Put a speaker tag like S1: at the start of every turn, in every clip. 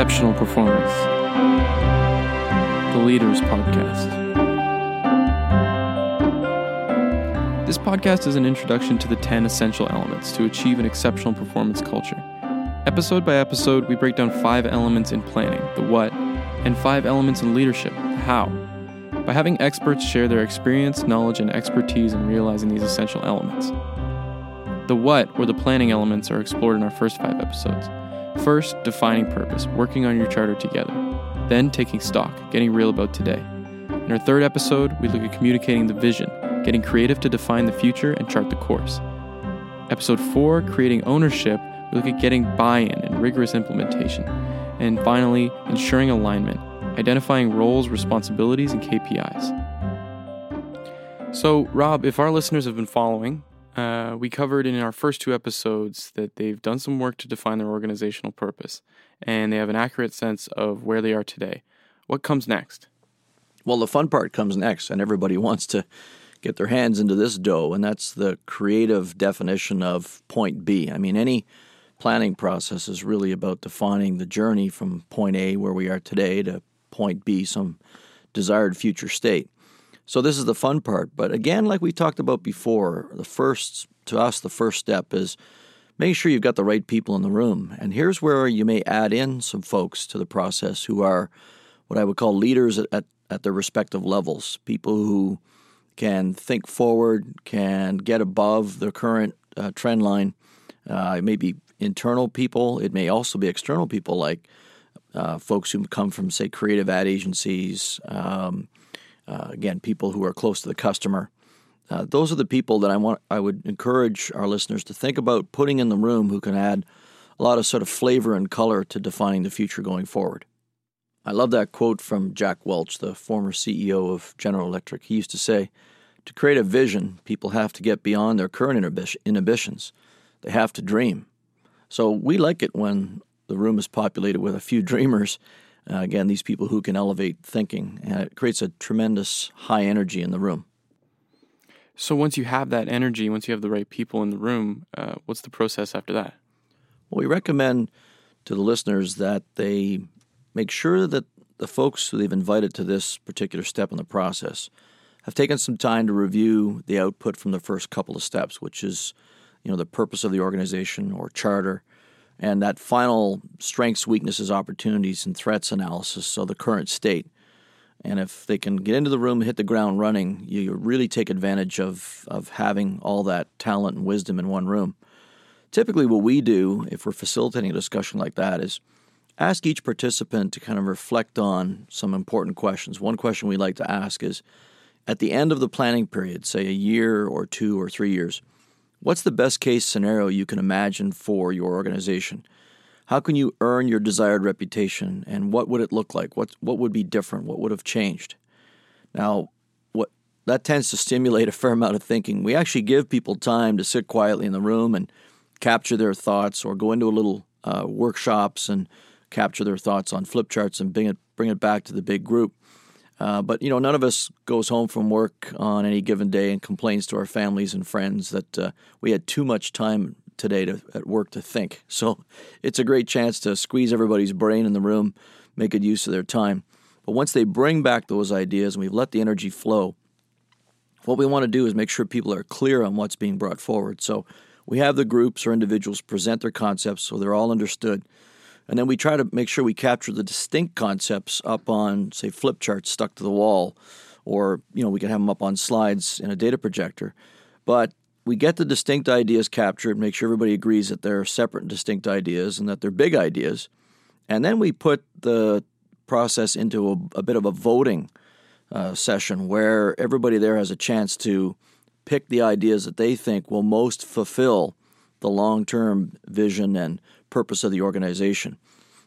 S1: exceptional performance. The Leaders Podcast. This podcast is an introduction to the 10 essential elements to achieve an exceptional performance culture. Episode by episode, we break down five elements in planning, the what, and five elements in leadership, the how. By having experts share their experience, knowledge, and expertise in realizing these essential elements. The what, or the planning elements, are explored in our first five episodes. First, defining purpose, working on your charter together. Then, taking stock, getting real about today. In our third episode, we look at communicating the vision, getting creative to define the future and chart the course. Episode 4, creating ownership, we look at getting buy in and rigorous implementation. And finally, ensuring alignment, identifying roles, responsibilities, and KPIs. So, Rob, if our listeners have been following, uh, we covered in our first two episodes that they've done some work to define their organizational purpose and they have an accurate sense of where they are today. What comes next?
S2: Well, the fun part comes next, and everybody wants to get their hands into this dough, and that's the creative definition of point B. I mean, any planning process is really about defining the journey from point A, where we are today, to point B, some desired future state. So this is the fun part. But again, like we talked about before, the first to us, the first step is making sure you've got the right people in the room. And here's where you may add in some folks to the process who are what I would call leaders at, at, at their respective levels, people who can think forward, can get above the current uh, trend line. Uh, it may be internal people, it may also be external people like uh, folks who come from, say, creative ad agencies. Um, uh, again, people who are close to the customer. Uh, those are the people that I want. I would encourage our listeners to think about putting in the room who can add a lot of sort of flavor and color to defining the future going forward. I love that quote from Jack Welch, the former CEO of General Electric. He used to say, "To create a vision, people have to get beyond their current inhibitions. They have to dream." So we like it when the room is populated with a few dreamers uh, again, these people who can elevate thinking, and it creates a tremendous high energy in the room.
S1: So once you have that energy, once you have the right people in the room, uh, what's the process after that?
S2: Well, we recommend to the listeners that they make sure that the folks who they've invited to this particular step in the process have taken some time to review the output from the first couple of steps, which is, you know, the purpose of the organization or charter, and that final strengths, weaknesses, opportunities, and threats analysis, so the current state. And if they can get into the room hit the ground running, you really take advantage of, of having all that talent and wisdom in one room. Typically, what we do if we're facilitating a discussion like that is ask each participant to kind of reflect on some important questions. One question we like to ask is at the end of the planning period, say a year or two or three years, What's the best case scenario you can imagine for your organization? How can you earn your desired reputation and what would it look like? What what would be different? What would have changed? Now, what that tends to stimulate a fair amount of thinking. We actually give people time to sit quietly in the room and capture their thoughts or go into a little uh, workshops and capture their thoughts on flip charts and bring it bring it back to the big group. Uh, but you know, none of us goes home from work on any given day and complains to our families and friends that uh, we had too much time today to, at work to think. So it's a great chance to squeeze everybody's brain in the room, make good use of their time. But once they bring back those ideas and we've let the energy flow, what we want to do is make sure people are clear on what's being brought forward. So we have the groups or individuals present their concepts so they're all understood. And then we try to make sure we capture the distinct concepts up on, say, flip charts stuck to the wall, or you know we can have them up on slides in a data projector. But we get the distinct ideas captured, make sure everybody agrees that they're separate and distinct ideas and that they're big ideas, and then we put the process into a, a bit of a voting uh, session where everybody there has a chance to pick the ideas that they think will most fulfill the long-term vision and purpose of the organization.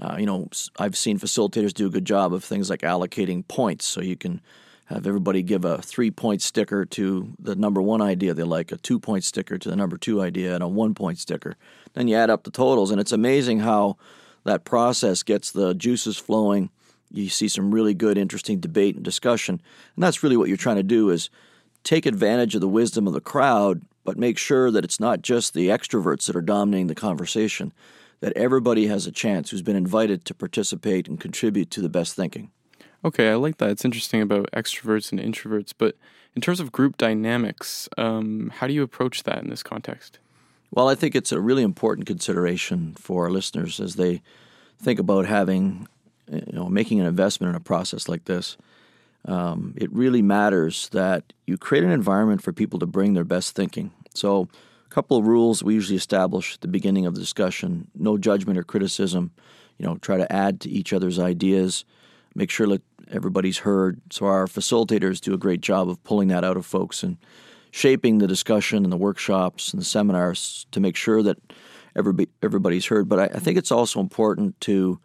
S2: Uh, you know, I've seen facilitators do a good job of things like allocating points, so you can have everybody give a three-point sticker to the number one idea they like, a two-point sticker to the number two idea, and a one-point sticker. Then you add up the totals, and it's amazing how that process gets the juices flowing. You see some really good, interesting debate and discussion, and that's really what you're trying to do is take advantage of the wisdom of the crowd, but make sure that it's not just the extroverts that are dominating the conversation that everybody has a chance who's been invited to participate and contribute to the best thinking.
S1: Okay, I like that. It's interesting about extroverts and introverts, but in terms of group dynamics, um, how do you approach that in this context?
S2: Well, I think it's a really important consideration for our listeners as they think about having, you know, making an investment in a process like this. Um, it really matters that you create an environment for people to bring their best thinking. So, couple of rules we usually establish at the beginning of the discussion: no judgment or criticism. You know, try to add to each other's ideas. Make sure that everybody's heard. So our facilitators do a great job of pulling that out of folks and shaping the discussion and the workshops and the seminars to make sure that everybody, everybody's heard. But I, I think it's also important to,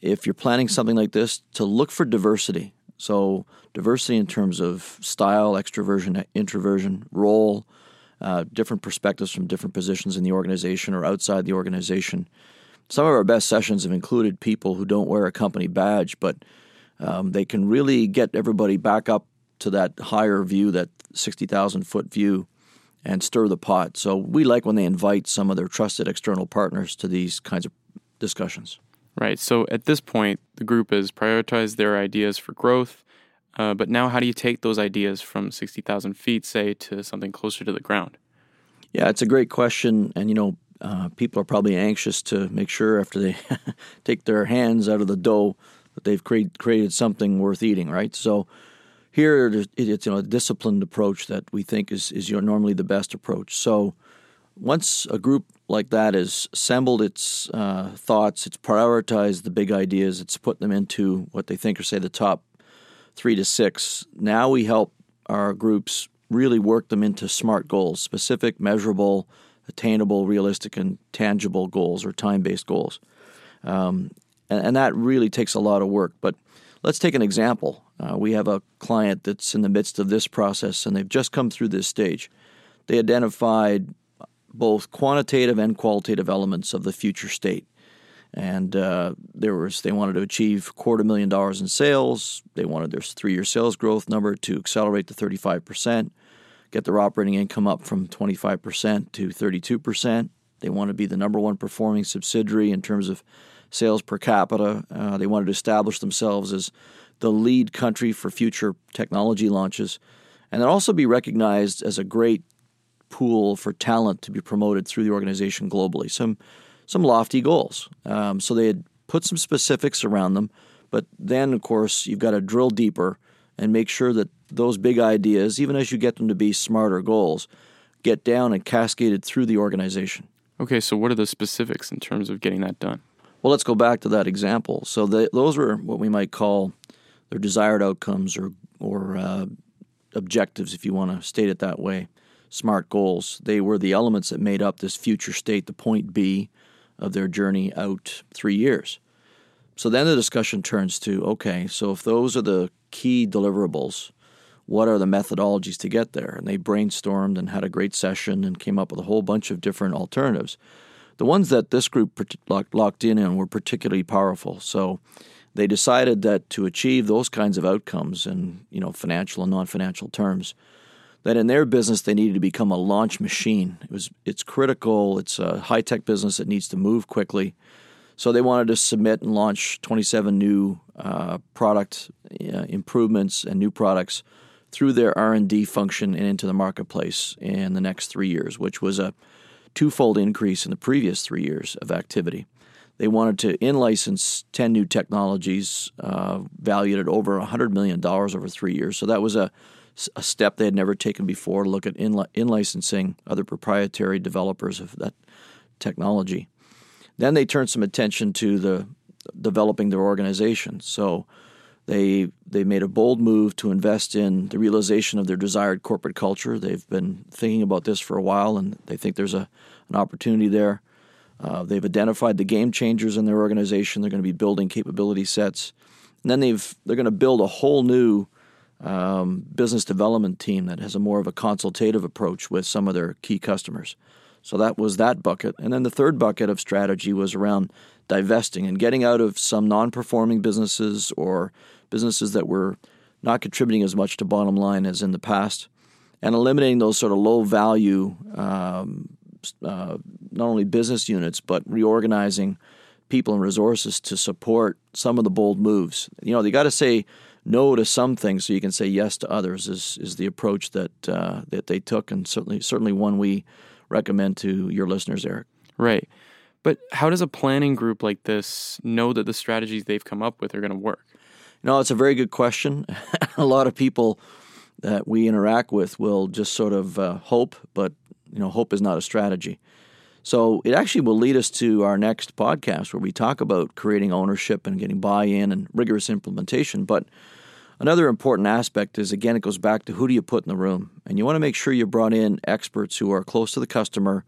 S2: if you're planning something like this, to look for diversity. So diversity in terms of style, extroversion, introversion, role, uh, different perspectives from different positions in the organization or outside the organization. Some of our best sessions have included people who don't wear a company badge, but um, they can really get everybody back up to that higher view, that 60,000 foot view, and stir the pot. So we like when they invite some of their trusted external partners to these kinds of discussions.
S1: Right. So at this point, the group has prioritized their ideas for growth. Uh, but now, how do you take those ideas from 60,000 feet, say, to something closer to the ground?
S2: Yeah, it's a great question. And, you know, uh, people are probably anxious to make sure after they take their hands out of the dough that they've create, created something worth eating, right? So here it's you know, a disciplined approach that we think is, is normally the best approach. So once a group like that has assembled its uh, thoughts, it's prioritized the big ideas, it's put them into what they think are, say, the top three to six. Now we help our groups really work them into SMART goals, specific, measurable, attainable, realistic, and tangible goals or time based goals. Um, and, and that really takes a lot of work. But let's take an example. Uh, we have a client that's in the midst of this process, and they've just come through this stage. They identified both quantitative and qualitative elements of the future state. And uh, there was they wanted to achieve quarter million dollars in sales. They wanted their three-year sales growth number to accelerate to 35 percent, get their operating income up from 25 percent to 32 percent. They want to be the number one performing subsidiary in terms of sales per capita. Uh, they wanted to establish themselves as the lead country for future technology launches, and then also be recognized as a great pool for talent to be promoted through the organization globally. Some some lofty goals. Um, so they had put some specifics around them, but then of course you've got to drill deeper and make sure that those big ideas, even as you get them to be smarter goals, get down and cascaded through the organization.
S1: Okay, so what are the specifics in terms of getting that done?
S2: Well, let's go back to that example. So the, those were what we might call their desired outcomes or or uh, objectives, if you want to state it that way. Smart goals. They were the elements that made up this future state, the point B of their journey out three years. So then the discussion turns to okay, so if those are the key deliverables, what are the methodologies to get there? And they brainstormed and had a great session and came up with a whole bunch of different alternatives. The ones that this group locked in on were particularly powerful. So they decided that to achieve those kinds of outcomes in you know financial and non-financial terms, that in their business they needed to become a launch machine. It was it's critical. It's a high-tech business that needs to move quickly. So they wanted to submit and launch 27 new uh, product uh, improvements and new products through their R&D function and into the marketplace in the next three years, which was a twofold increase in the previous three years of activity. They wanted to in license 10 new technologies uh, valued at over $100 million over three years. So that was a, a step they had never taken before to look at in licensing other proprietary developers of that technology. Then they turned some attention to the developing their organization. So they they made a bold move to invest in the realization of their desired corporate culture. They've been thinking about this for a while, and they think there's a an opportunity there. Uh, they've identified the game changers in their organization. They're going to be building capability sets, and then they've they're going to build a whole new um, business development team that has a more of a consultative approach with some of their key customers. So that was that bucket, and then the third bucket of strategy was around divesting and getting out of some non-performing businesses or businesses that were not contributing as much to bottom line as in the past, and eliminating those sort of low value um, uh, not only business units but reorganizing people and resources to support some of the bold moves. You know, they got to say no to some things so you can say yes to others. Is is the approach that uh, that they took, and certainly certainly one we recommend to your listeners, Eric.
S1: Right. But how does a planning group like this know that the strategies they've come up with are going to work?
S2: No, it's a very good question. a lot of people that we interact with will just sort of uh, hope, but you know, hope is not a strategy. So it actually will lead us to our next podcast where we talk about creating ownership and getting buy-in and rigorous implementation. But another important aspect is again it goes back to who do you put in the room, and you want to make sure you brought in experts who are close to the customer,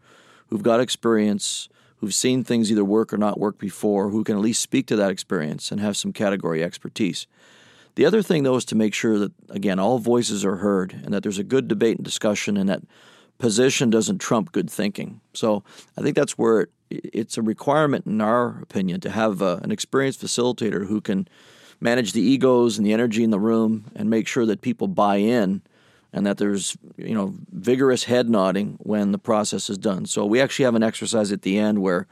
S2: who've got experience, who've seen things either work or not work before, who can at least speak to that experience and have some category expertise. The other thing, though, is to make sure that, again, all voices are heard and that there's a good debate and discussion and that position doesn't trump good thinking. So I think that's where it, it's a requirement, in our opinion, to have uh, an experienced facilitator who can manage the egos and the energy in the room and make sure that people buy in and that there's you know vigorous head nodding when the process is done. So we actually have an exercise at the end where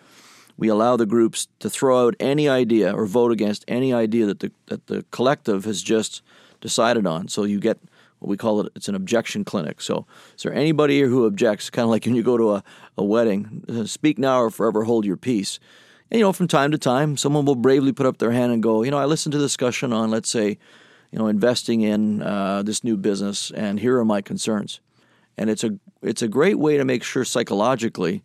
S2: we allow the groups to throw out any idea or vote against any idea that the that the collective has just decided on. So you get we call it it's an objection clinic. So is there anybody here who objects? Kind of like when you go to a, a wedding, uh, speak now or forever hold your peace. And you know, from time to time, someone will bravely put up their hand and go, you know, I listened to the discussion on, let's say, you know, investing in uh, this new business, and here are my concerns. And it's a it's a great way to make sure psychologically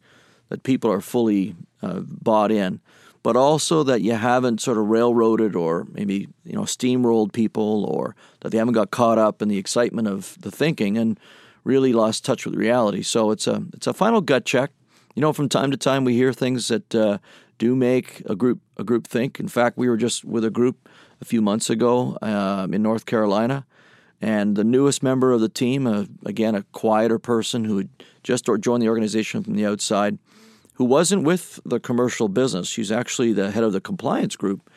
S2: that people are fully uh, bought in but also that you haven't sort of railroaded or maybe you know steamrolled people or that they haven't got caught up in the excitement of the thinking and really lost touch with reality. So it's a it's a final gut check. You know, from time to time we hear things that uh, do make a group a group think. In fact, we were just with a group a few months ago um, in North Carolina, and the newest member of the team, uh, again a quieter person who had just joined the organization from the outside who wasn't with the commercial business. She's actually the head of the compliance group.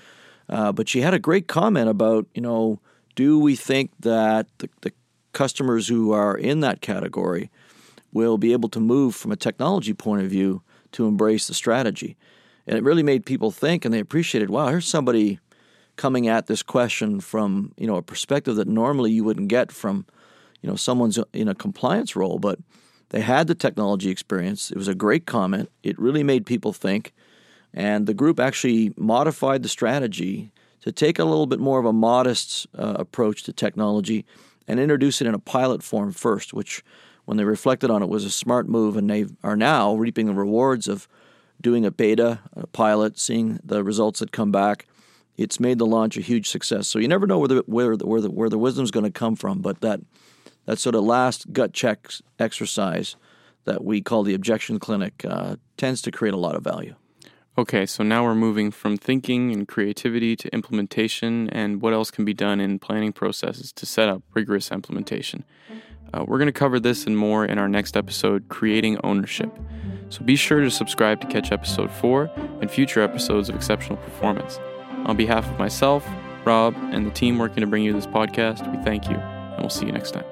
S2: Uh, but she had a great comment about, you know, do we think that the, the customers who are in that category will be able to move from a technology point of view to embrace the strategy? And it really made people think, and they appreciated, wow, here's somebody coming at this question from, you know, a perspective that normally you wouldn't get from, you know, someone's in a compliance role. But they had the technology experience. It was a great comment. It really made people think. And the group actually modified the strategy to take a little bit more of a modest uh, approach to technology and introduce it in a pilot form first, which, when they reflected on it, was a smart move. And they are now reaping the rewards of doing a beta, a pilot, seeing the results that come back. It's made the launch a huge success. So you never know where the where the where the, where the wisdom's going to come from, but that that sort of last gut check exercise that we call the objection clinic uh, tends to create a lot of value.
S1: Okay, so now we're moving from thinking and creativity to implementation and what else can be done in planning processes to set up rigorous implementation. Uh, we're going to cover this and more in our next episode, Creating Ownership. So be sure to subscribe to catch episode 4 and future episodes of Exceptional Performance. On behalf of myself, Rob, and the team working to bring you this podcast, we thank you, and we'll see you next time.